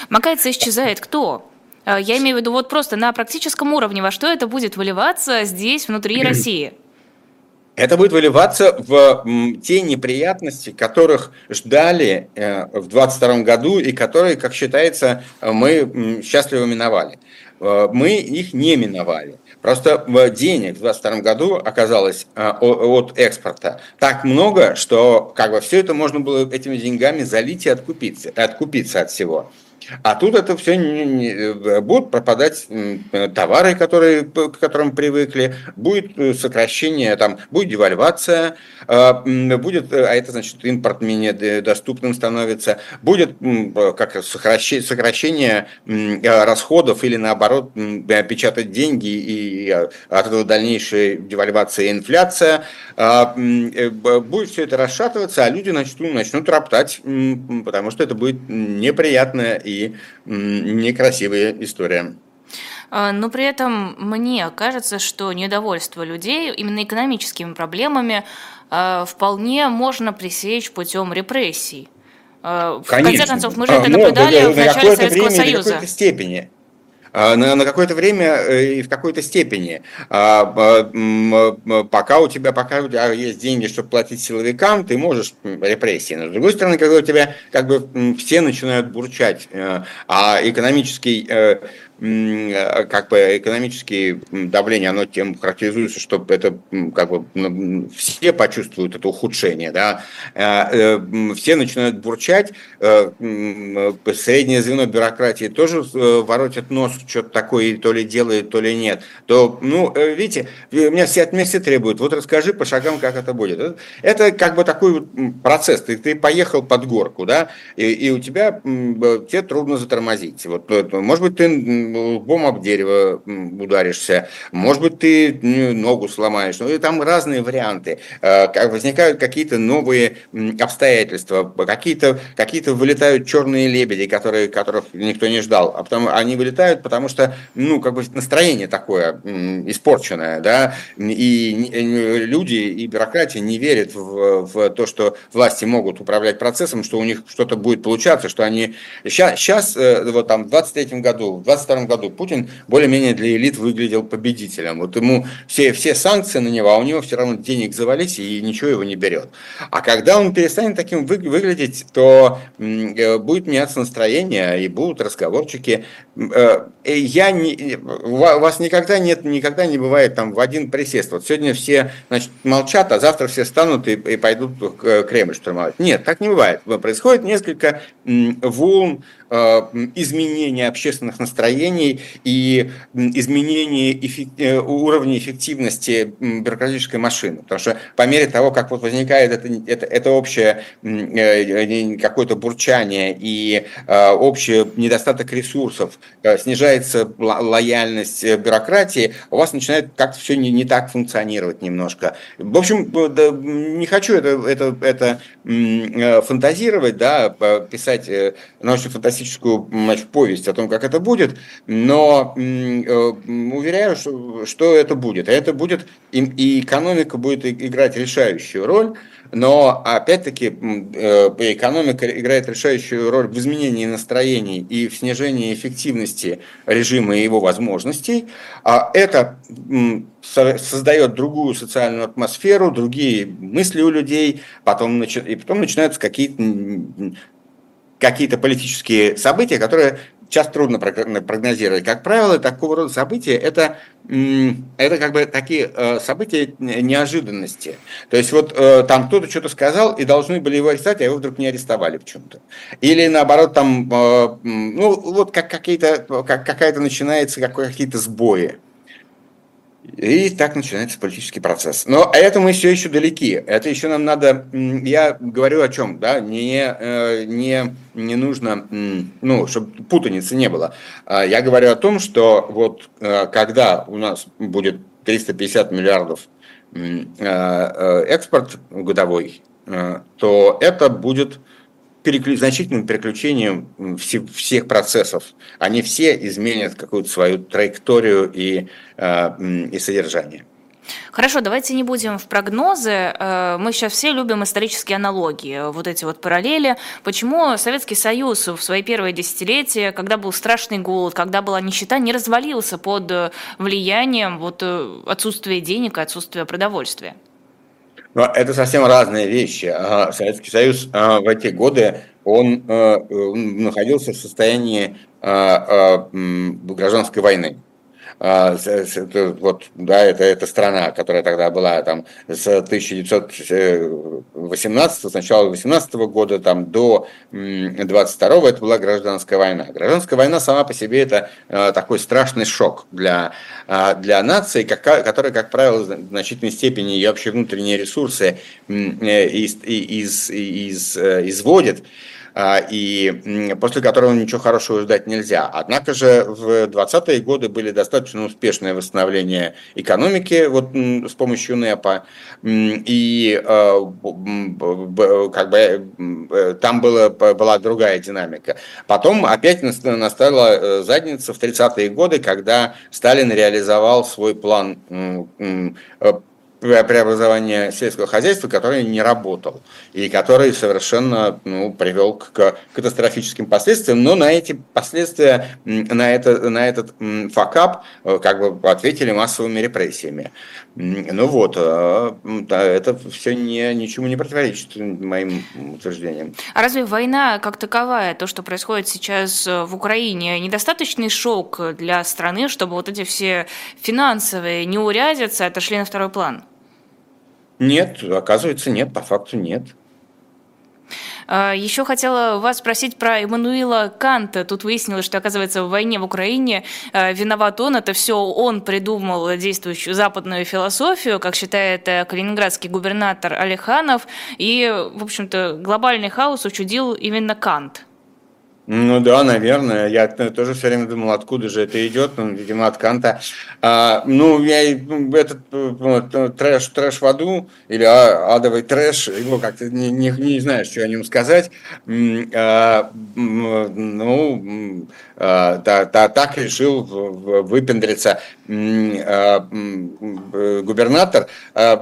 B: Макается и исчезает кто? Э, я имею в виду вот просто на практическом уровне, во что это будет выливаться здесь, внутри России?
C: это будет выливаться в те неприятности, которых ждали э, в 2022 году и которые, как считается, мы счастливо миновали. Э, мы их не миновали. Просто денег в 2022 году оказалось э, от экспорта так много, что как бы все это можно было этими деньгами залить и откупиться, откупиться от всего. А тут это все не, не, э, будут пропадать товары, которые, к которым привыкли, будет э, сокращение, там, будет девальвация, будет, э, а это значит импорт менее доступным становится, будет как сокращение, сокращение расходов или наоборот печатать деньги и от этого дальнейшая девальвация и инфляция, а, будет все это расшатываться, а люди начнут, начнут роптать, потому что это будет неприятно и некрасивая история.
B: А, но при этом мне кажется, что недовольство людей именно экономическими проблемами а, вполне можно пресечь путем репрессий.
C: Конечно. В конце концов, мы же это наблюдали ну, в начале Советского время, Союза. В какой-то степени. На, на какое-то время и в какой-то степени. Пока у тебя, пока у тебя есть деньги, чтобы платить силовикам, ты можешь репрессии. Но с другой стороны, когда у тебя как бы все начинают бурчать, а экономический Э, как бы экономические давления, оно тем характеризуется, что это как бы все почувствуют это ухудшение, да, э, э, все начинают бурчать, среднее звено бюрократии тоже воротит нос, что-то такое то ли делает, то ли нет, то, ну, видите, меня все от все требуют, вот расскажи по шагам, как это будет. Это как бы такой процесс, ты, ты поехал под горку, да, и, и у тебя, тебе трудно затормозить, вот, может быть, ты лбом об дерево ударишься, может быть, ты ногу сломаешь. Ну, и там разные варианты. Э, возникают какие-то новые обстоятельства, какие-то какие вылетают черные лебеди, которые, которых никто не ждал. А потом они вылетают, потому что, ну, как бы настроение такое испорченное, да, и люди, и бюрократия не верят в, в то, что власти могут управлять процессом, что у них что-то будет получаться, что они... Сейчас, сейчас э, вот там в 23 году, в 22 году Путин более-менее для элит выглядел победителем. Вот ему все, все санкции на него, а у него все равно денег завались и ничего его не берет. А когда он перестанет таким вы, выглядеть, то э, будет меняться настроение и будут разговорчики. Э, я не, у вас никогда нет, никогда не бывает там в один присест. Вот сегодня все значит, молчат, а завтра все станут и, и пойдут к Кремль штурмовать. Нет, так не бывает. Происходит несколько волн Э, изменения общественных настроений и изменения эффек... Э, уровня эффективности бюрократической машины. Потому что по мере того, как вот возникает это, это, это общее э, какое-то бурчание и общий недостаток ресурсов, снижается лояльность бюрократии, у вас начинает как-то все не, не так функционировать немножко. В общем, не хочу это, это, это фантазировать, да, писать научно фантастическую значит, повесть о том, как это будет, но э, уверяю, что, что это будет. это будет, и, и экономика будет играть решающую роль, но опять-таки э, экономика играет решающую роль в изменении настроений и в снижении эффективности режима и его возможностей. А это создает другую социальную атмосферу, другие мысли у людей, потом, и потом начинаются какие-то какие-то политические события, которые сейчас трудно прогнозировать. Как правило, такого рода события это, это как бы такие э, события неожиданности. То есть вот э, там кто-то что-то сказал, и должны были его арестовать, а его вдруг не арестовали почему-то. Или наоборот, там, э, ну вот как какие-то, как, какая-то начинается какие-то сбои. И так начинается политический процесс. Но это мы все еще далеки. Это еще нам надо... Я говорю о чем, да, не, э, не, не нужно, ну, чтобы путаницы не было. А я говорю о том, что вот э, когда у нас будет 350 миллиардов э, экспорт годовой, то это будет переклю... значительным переключением всех процессов. Они все изменят какую-то свою траекторию и, э, и содержание.
B: Хорошо, давайте не будем в прогнозы. Э, мы сейчас все любим исторические аналогии, вот эти вот параллели. Почему Советский Союз в свои первые десятилетия, когда был страшный голод, когда была нищета, не развалился под влиянием вот э, отсутствия денег и отсутствия продовольствия?
C: Но это совсем разные вещи. Советский Союз в эти годы он э, находился в состоянии гражданской войны. А, вот, да, это, это страна, которая тогда была там с 1918, с начала 18 года там, до 22 это была гражданская война. Гражданская война сама по себе это а, такой страшный шок для, а, для нации, которая, как правило, в значительной степени ее вообще внутренние ресурсы э, из, из, из, э, изводит. И после которого ничего хорошего ждать нельзя. Однако же в 20-е годы были достаточно успешное восстановление экономики вот, с помощью НЭПа, и а, как бы э, там было, была другая динамика. Потом опять настала э, задница в 30-е годы, когда Сталин реализовал свой план э, преобразования сельского хозяйства, который не работал и который совершенно ну, привел к катастрофическим последствиям, но на эти последствия, на, это, на этот факап э, как бы ответили массовыми репрессиями. Ну вот, э, это все не, ничему не противоречит моим утверждениям.
B: А разве война как таковая, то, что происходит сейчас в Украине, недостаточный шок для страны, чтобы вот эти все финансовые неурядицы отошли на второй план?
C: Нет, оказывается, нет, по факту нет.
B: А, Еще хотела вас спросить про Эммануила Канта. Тут выяснилось, что, оказывается, в войне в Украине а, виноват он. Это все он придумал действующую западную философию, как считает э, калининградский губернатор Алиханов. И, в общем-то, глобальный хаос учудил именно Кант.
C: Ну да, наверное. Я тоже все время думал, откуда же это идет. Ну, видимо, от Канта. А, ну, я ну, этот вот, трэш, трэш в аду или а, адовый трэш, его как-то не, не, не знаю, что о нем сказать. А, ну, а, да, да, так решил выпендриться а, губернатор. А,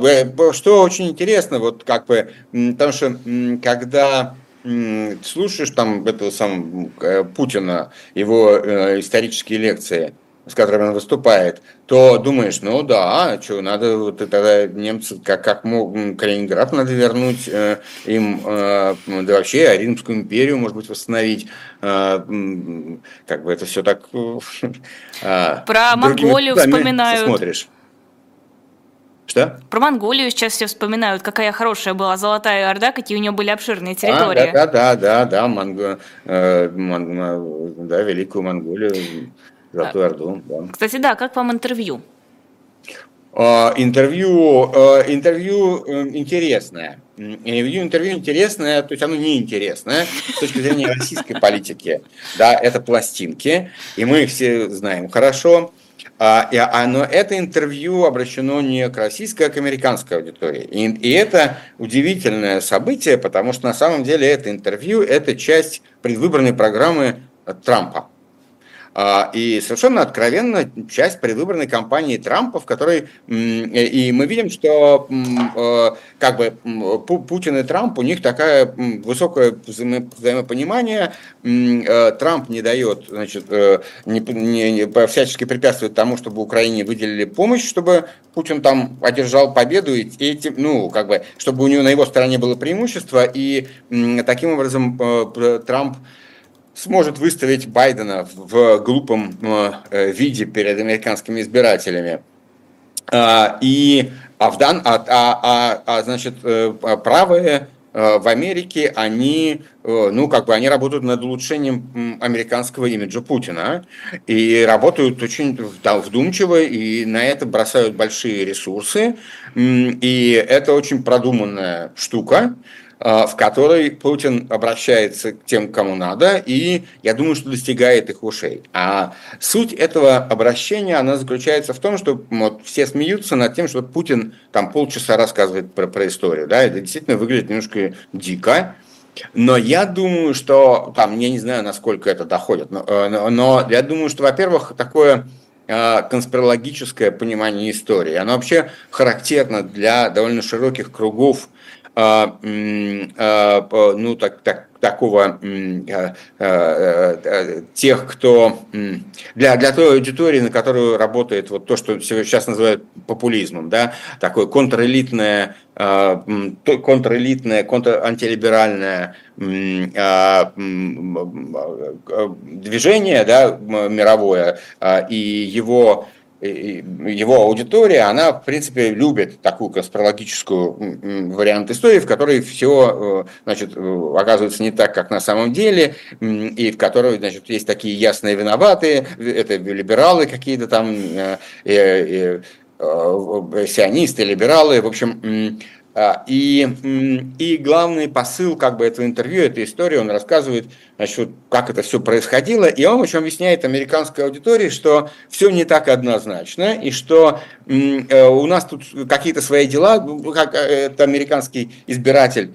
C: что очень интересно, вот как бы, потому что когда слушаешь там этого самого э, Путина, его э, исторические лекции, с которыми он выступает, то думаешь, ну да, что, надо вот тогда немцы, как, как мог, Калининград надо вернуть э, им, э, да вообще а Римскую империю, может быть, восстановить. Э, как бы это все так...
B: Э, Про Монголию вспоминают.
C: Смотришь.
B: Что? Про Монголию сейчас все вспоминают, какая хорошая была Золотая Орда, какие у нее были обширные территории. А,
C: да, да, да, да, Монго, э, Мон, да, Великую Монголию, Золотую Орду. Да.
B: Кстати, да, как вам интервью?
C: Uh, интервью, uh, интервью uh, интересное. Интервью, интервью интересное, то есть оно неинтересное с точки зрения российской политики. Да, это пластинки, и мы их все знаем хорошо. А, и, а, но это интервью обращено не к российской, а к американской аудитории. И, и это удивительное событие, потому что на самом деле это интервью – это часть предвыборной программы Трампа. А, и совершенно откровенно часть предвыборной кампании Трампа, в которой и мы видим, что э, как бы Путин и Трамп, у них такая высокое взаимопонимание. Э, Трамп не дает, значит, э, не, не, всячески препятствует тому, чтобы Украине выделили помощь, чтобы Путин там одержал победу, и этим, ну, как бы, чтобы у него на его стороне было преимущество, и таким образом Трамп сможет выставить Байдена в глупом э, виде перед американскими избирателями. А, и а, в дан, а, а, а, а значит, э, правые э, в Америке, они, ну, как бы, они работают над улучшением американского имиджа Путина и работают очень вдумчиво и на это бросают большие ресурсы. И это очень продуманная штука. А, в которой Путин обращается к тем, кому надо, и я думаю, что достигает их ушей. А суть этого обращения, она заключается в том, что вот, все смеются над тем, что Путин там полчаса рассказывает про, про историю. Да? Это действительно выглядит немножко дико. Но я думаю, что там, я не знаю, насколько это доходит, но, э, но, но я думаю, что, во-первых, такое э, конспирологическое понимание истории, оно вообще характерно для довольно широких кругов ну, так, так, такого а, тех, кто для, для той аудитории, на которую работает вот то, что сейчас называют популизмом, да, такое контрэлитное, контрэлитное, контрантилиберальное движение, да, мировое, и его его аудитория, она, в принципе, любит такую конспирологическую вариант истории, в которой все, э, значит, э, оказывается не так, как на самом деле, и в которой, значит, есть такие ясные виноватые, это либералы какие-то там, э, сионисты, либералы, в общем, и, и главный посыл как бы этого интервью, этой истории, он рассказывает, значит, как это все происходило, и он очень объясняет американской аудитории, что все не так однозначно, и что э, у нас тут какие-то свои дела, как э, это американский избиратель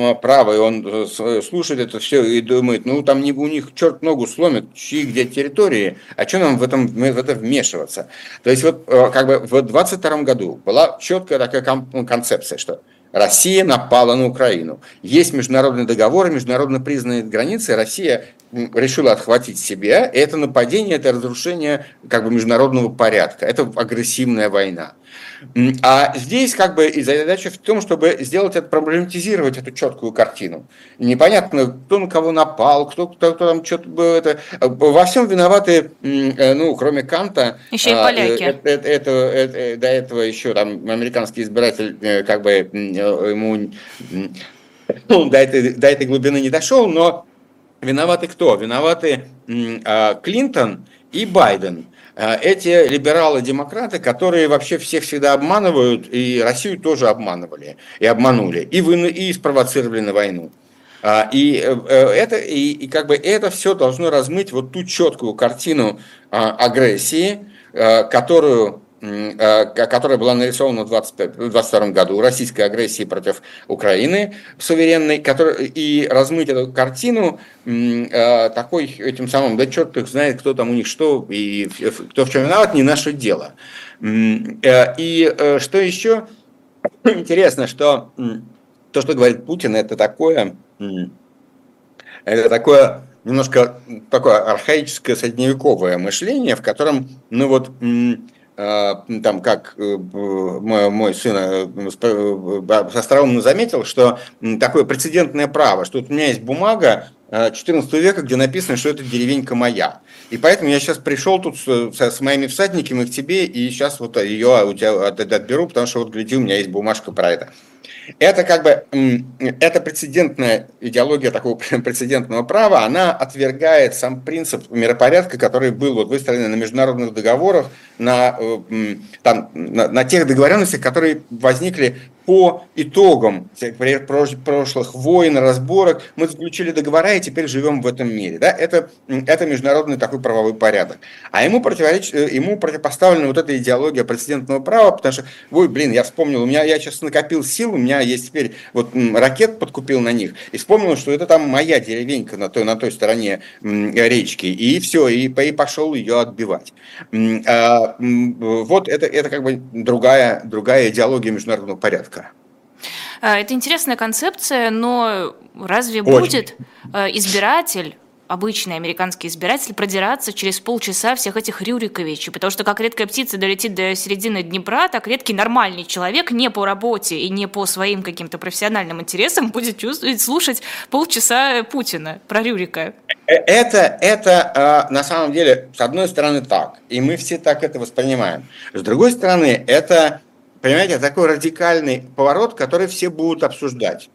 C: э, право, и он э, слушает это все и думает, ну там не, у них черт ногу сломит, чьи где территории, а что нам в, этом, в это вмешиваться? То есть вот э, как бы в 22 году была четкая такая концепция, что Россия напала на Украину. Есть международные договоры, международно признанные границы. Россия решила отхватить себя. Это нападение, это разрушение как бы международного порядка. Это агрессивная война. А здесь как бы и задача в том, чтобы сделать это, проблематизировать эту четкую картину. Непонятно, кто на кого напал, кто, кто, кто там что-то это. Во всем виноваты, э, ну, кроме Канта.
B: Еще и а, поляки.
C: Это, это, это, это, до этого еще там американский избиратель э, как бы ему ну, до, этой, до этой глубины не дошел, но виноваты кто? Виноваты а, Клинтон и Байден. А, эти либералы-демократы, которые вообще всех всегда обманывают, и Россию тоже обманывали, и обманули, и, вы, и спровоцировали на войну. А, и э, э, это, и, и как бы это все должно размыть вот ту четкую картину агрессии, которую которая была нарисована в 2022 году, российской агрессии против Украины суверенной, который, и размыть эту картину э, такой этим самым, да черт их знает, кто там у них что, и кто в чем виноват, не наше дело. Э, и что еще интересно, что то, что говорит Путин, это такое, это такое немножко такое архаическое средневековое мышление, в котором, ну вот, там, как э, мой, мой сын э, э, остроумно заметил, что такое прецедентное право, что вот у меня есть бумага 14 века, где написано, что это деревенька моя. И поэтому я сейчас пришел тут с, с моими всадниками к тебе, и сейчас вот ее у тебя отберу, потому что вот гляди, у меня есть бумажка про это. Это как бы, эта прецедентная идеология такого прецедентного права, она отвергает сам принцип миропорядка, который был вот выстроен на международных договорах, на, э, там, на, на тех договоренностях, которые возникли по итогам прошлых войн, разборок, мы заключили договора и теперь живем в этом мире. Да? Это, это международный такой правовой порядок. А ему, противоречит, э, ему противопоставлена вот эта идеология прецедентного права, потому что, ой, блин, я вспомнил, у меня, я сейчас накопил сил, у меня есть теперь, вот ракет подкупил на них, и вспомнил, что это там моя деревенька на той, на той стороне речки, и все, и, и пошел ее отбивать. А, вот это, это как бы другая, другая идеология международного порядка.
B: А, это интересная концепция, но разве Очень. будет э, избиратель обычный американский избиратель продираться через полчаса всех этих Рюриковичей, потому что как редкая птица долетит до середины Днепра, так редкий нормальный человек не по работе и не по своим каким-то профессиональным интересам будет чувствовать, слушать полчаса Путина про Рюрика.
C: Э, это, это на самом деле, с одной стороны, так, и мы все так это воспринимаем. С другой стороны, это Понимаете, такой радикальный поворот, который все будут обсуждать.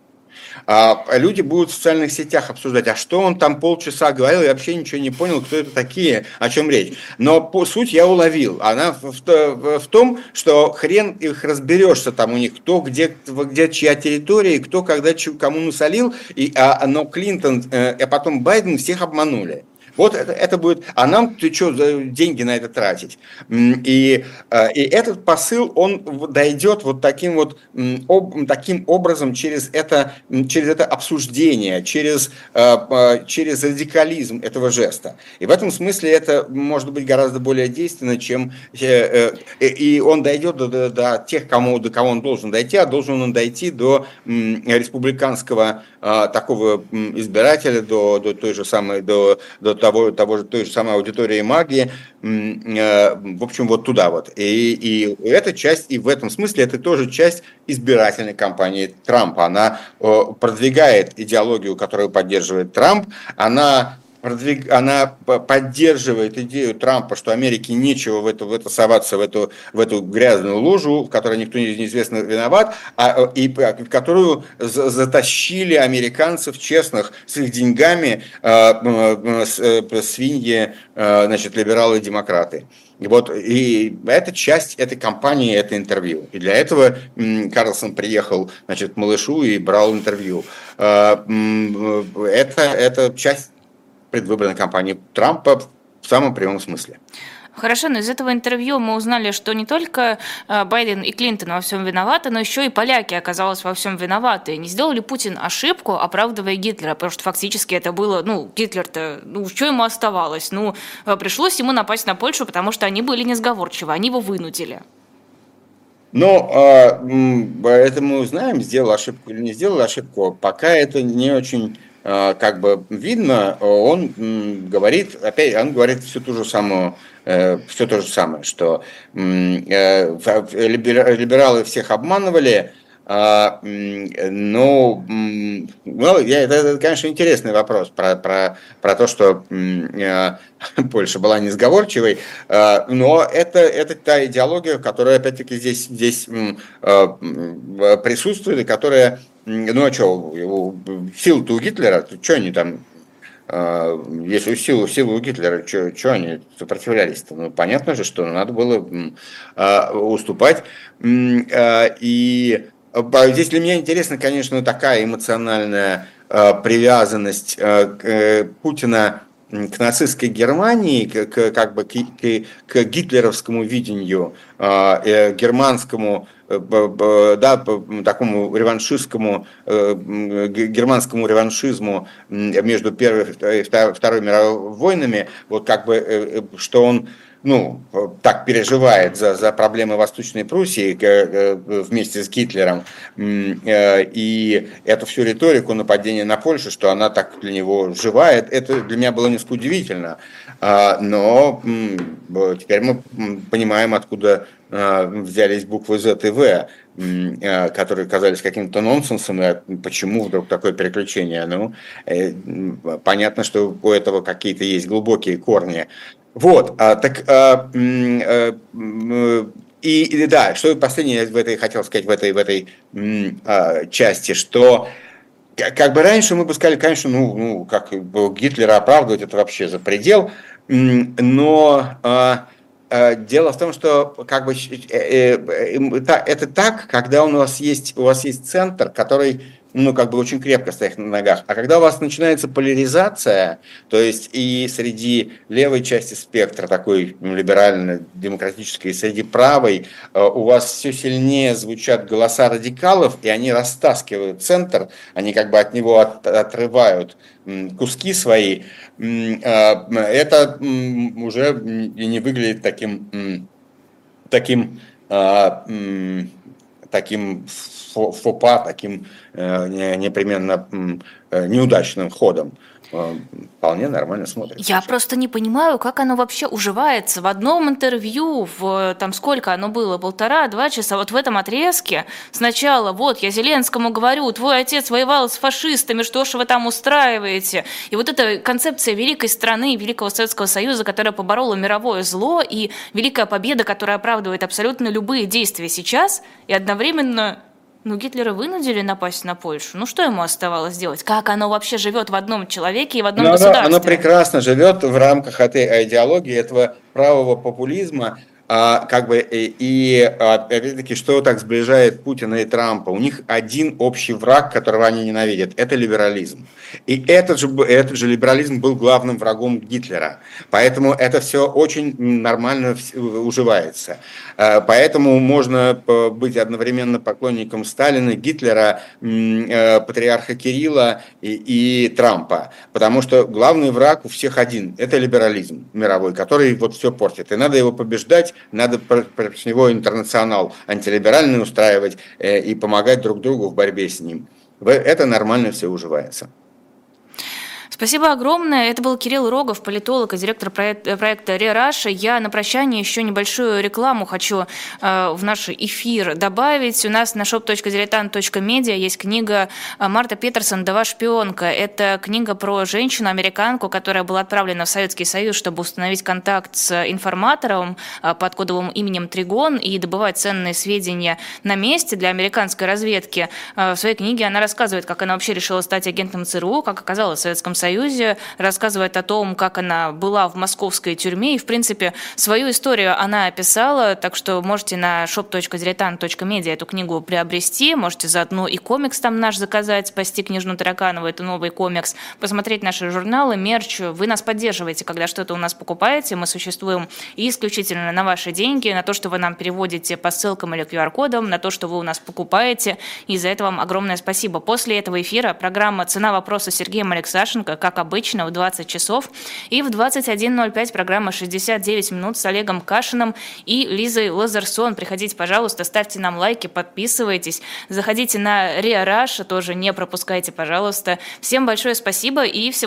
C: А люди будут в социальных сетях обсуждать, а что он там полчаса говорил, я вообще ничего не понял, кто это такие, о чем речь. Но по суть я уловил. Она в том, что хрен их разберешься там у них, кто где, где чья территория, кто когда кому насолил, и, а, но Клинтон, э, а потом Байден всех обманули. Вот это, это будет, а нам ты что, деньги на это тратить? И, э, и этот посыл, он дойдет вот таким вот об, таким образом через это, через это обсуждение, через, э, через радикализм этого жеста. И в этом смысле это может быть гораздо более действенно, чем э, и он дойдет до, до, до тех, кому, до кого он должен дойти, а должен он дойти до республиканского такого избирателя, до, до той же самой, до, до того, того же, той же самой аудитории магии, э, в общем, вот туда вот. И, и эта часть, и в этом смысле это тоже часть избирательной кампании Трампа. Она продвигает идеологию, которую поддерживает Трамп, она продвиг... она поддерживает идею Трампа, что Америке нечего в это, в это соваться, в эту, в эту грязную лужу, в которой никто неизвестно виноват, а, и в которую затащили американцев честных с их деньгами э, свиньи, значит, либералы и демократы. И вот и это часть этой кампании, это интервью. И для этого Карлсон приехал, значит, к малышу и брал интервью. Это, это часть предвыборной кампании Трампа в самом прямом смысле.
B: Хорошо, но из этого интервью мы узнали, что не только э, Байден и Клинтон во всем виноваты, но еще и поляки оказалось во всем виноваты. Не сделал ли Путин ошибку, оправдывая Гитлера? Потому что фактически это было, ну, Гитлер-то, ну, что ему оставалось? Ну, э, пришлось ему напасть на Польшу, потому что они были несговорчивы, они его вынудили.
C: Но а, это мы узнаем, сделал ошибку или не сделал ошибку. Пока это не очень а, как бы видно, он говорит, опять он говорит всю ту же самую, э, все то же самое, что э, либералы всех обманывали, а, ну, ну я, это, это, конечно, интересный вопрос про, про, про то, что э, Польша была несговорчивой, э, но это, это та идеология, которая, опять-таки, здесь, здесь присутствует, и которая, ну а что, сил-то у Гитлера, что они там если силу, силу у Гитлера, что они сопротивлялись-то? Ну, понятно же, что надо было уступать. И Здесь для меня интересна, конечно, такая эмоциональная э, привязанность э, Путина к нацистской Германии, к, как бы к, к гитлеровскому видению, э, германскому, да, такому реваншистскому, германскому реваншизму между Первой и Второй мировой войнами, вот как бы, что он ну, так переживает за, за проблемы Восточной Пруссии э, вместе с Гитлером, э, и эту всю риторику нападения на Польшу, что она так для него живает, это для меня было несколько удивительно. А, но теперь мы понимаем, откуда а, взялись буквы Z и V, а, которые казались каким-то нонсенсом, и почему вдруг такое переключение. Ну, э, понятно, что у этого какие-то есть глубокие корни. Вот, так а, а, и, да, что последнее в этой хотел сказать в этой в этой части, что как бы раньше мы бы сказали, конечно, ну, ну как Гитлера оправдывать это вообще за предел, но а, а, дело в том, что как бы э, э, это так, когда у вас есть у вас есть центр, который ну, как бы очень крепко стоять на ногах. А когда у вас начинается поляризация, то есть и среди левой части спектра, такой либерально-демократической, и среди правой, э, у вас все сильнее звучат голоса радикалов, и они растаскивают центр, они как бы от него от, отрывают куски свои, э, это уже не выглядит таким, таким а, таким фопа, таким э, непременно э, неудачным ходом. Э, вполне нормально смотрится.
B: Я просто не понимаю, как оно вообще уживается. В одном интервью, в там сколько оно было, полтора-два часа, вот в этом отрезке сначала, вот, я Зеленскому говорю, твой отец воевал с фашистами, что ж вы там устраиваете? И вот эта концепция великой страны, Великого Советского Союза, которая поборола мировое зло, и великая победа, которая оправдывает абсолютно любые действия сейчас, и одновременно ну, Гитлера вынудили напасть на Польшу. Ну, что ему оставалось делать? Как оно вообще живет в одном человеке и в одном Но государстве?
C: Оно, оно прекрасно живет в рамках этой идеологии, этого правого популизма, а, как бы, и, а, опять-таки, что так сближает Путина и Трампа? У них один общий враг, которого они ненавидят, это либерализм. И этот же, этот же либерализм был главным врагом Гитлера. Поэтому это все очень нормально уживается. А, поэтому можно быть одновременно поклонником Сталина, Гитлера, патриарха Кирилла и, и Трампа. Потому что главный враг у всех один – это либерализм мировой, который вот все портит. И надо его побеждать, надо против него интернационал антилиберальный устраивать э, и помогать друг другу в борьбе с ним. Это нормально все уживается.
B: Спасибо огромное. Это был Кирилл Рогов, политолог и директор проекта «Рераша». Я на прощание еще небольшую рекламу хочу э, в наш эфир добавить. У нас на shop.diletant.media есть книга э, Марта Петерсон «Дава шпионка». Это книга про женщину-американку, которая была отправлена в Советский Союз, чтобы установить контакт с информатором э, под кодовым именем Тригон и добывать ценные сведения на месте для американской разведки. В своей книге она рассказывает, как она вообще решила стать агентом ЦРУ, как оказалась в Советском Союзе, Союзе, рассказывает о том, как она была в московской тюрьме, и, в принципе, свою историю она описала, так что можете на shop.diletant.media эту книгу приобрести, можете заодно и комикс там наш заказать, «Спасти княжну Тараканову», это новый комикс, посмотреть наши журналы, мерч, вы нас поддерживаете, когда что-то у нас покупаете, мы существуем исключительно на ваши деньги, на то, что вы нам переводите по ссылкам или QR-кодам, на то, что вы у нас покупаете, и за это вам огромное спасибо. После этого эфира программа «Цена вопроса» Сергеем Алексашенко, как обычно, в 20 часов, и в 21.05 программа «69 минут» с Олегом Кашиным и Лизой Лазерсон. Приходите, пожалуйста, ставьте нам лайки, подписывайтесь, заходите на Риа Раша, тоже не пропускайте, пожалуйста. Всем большое спасибо и всего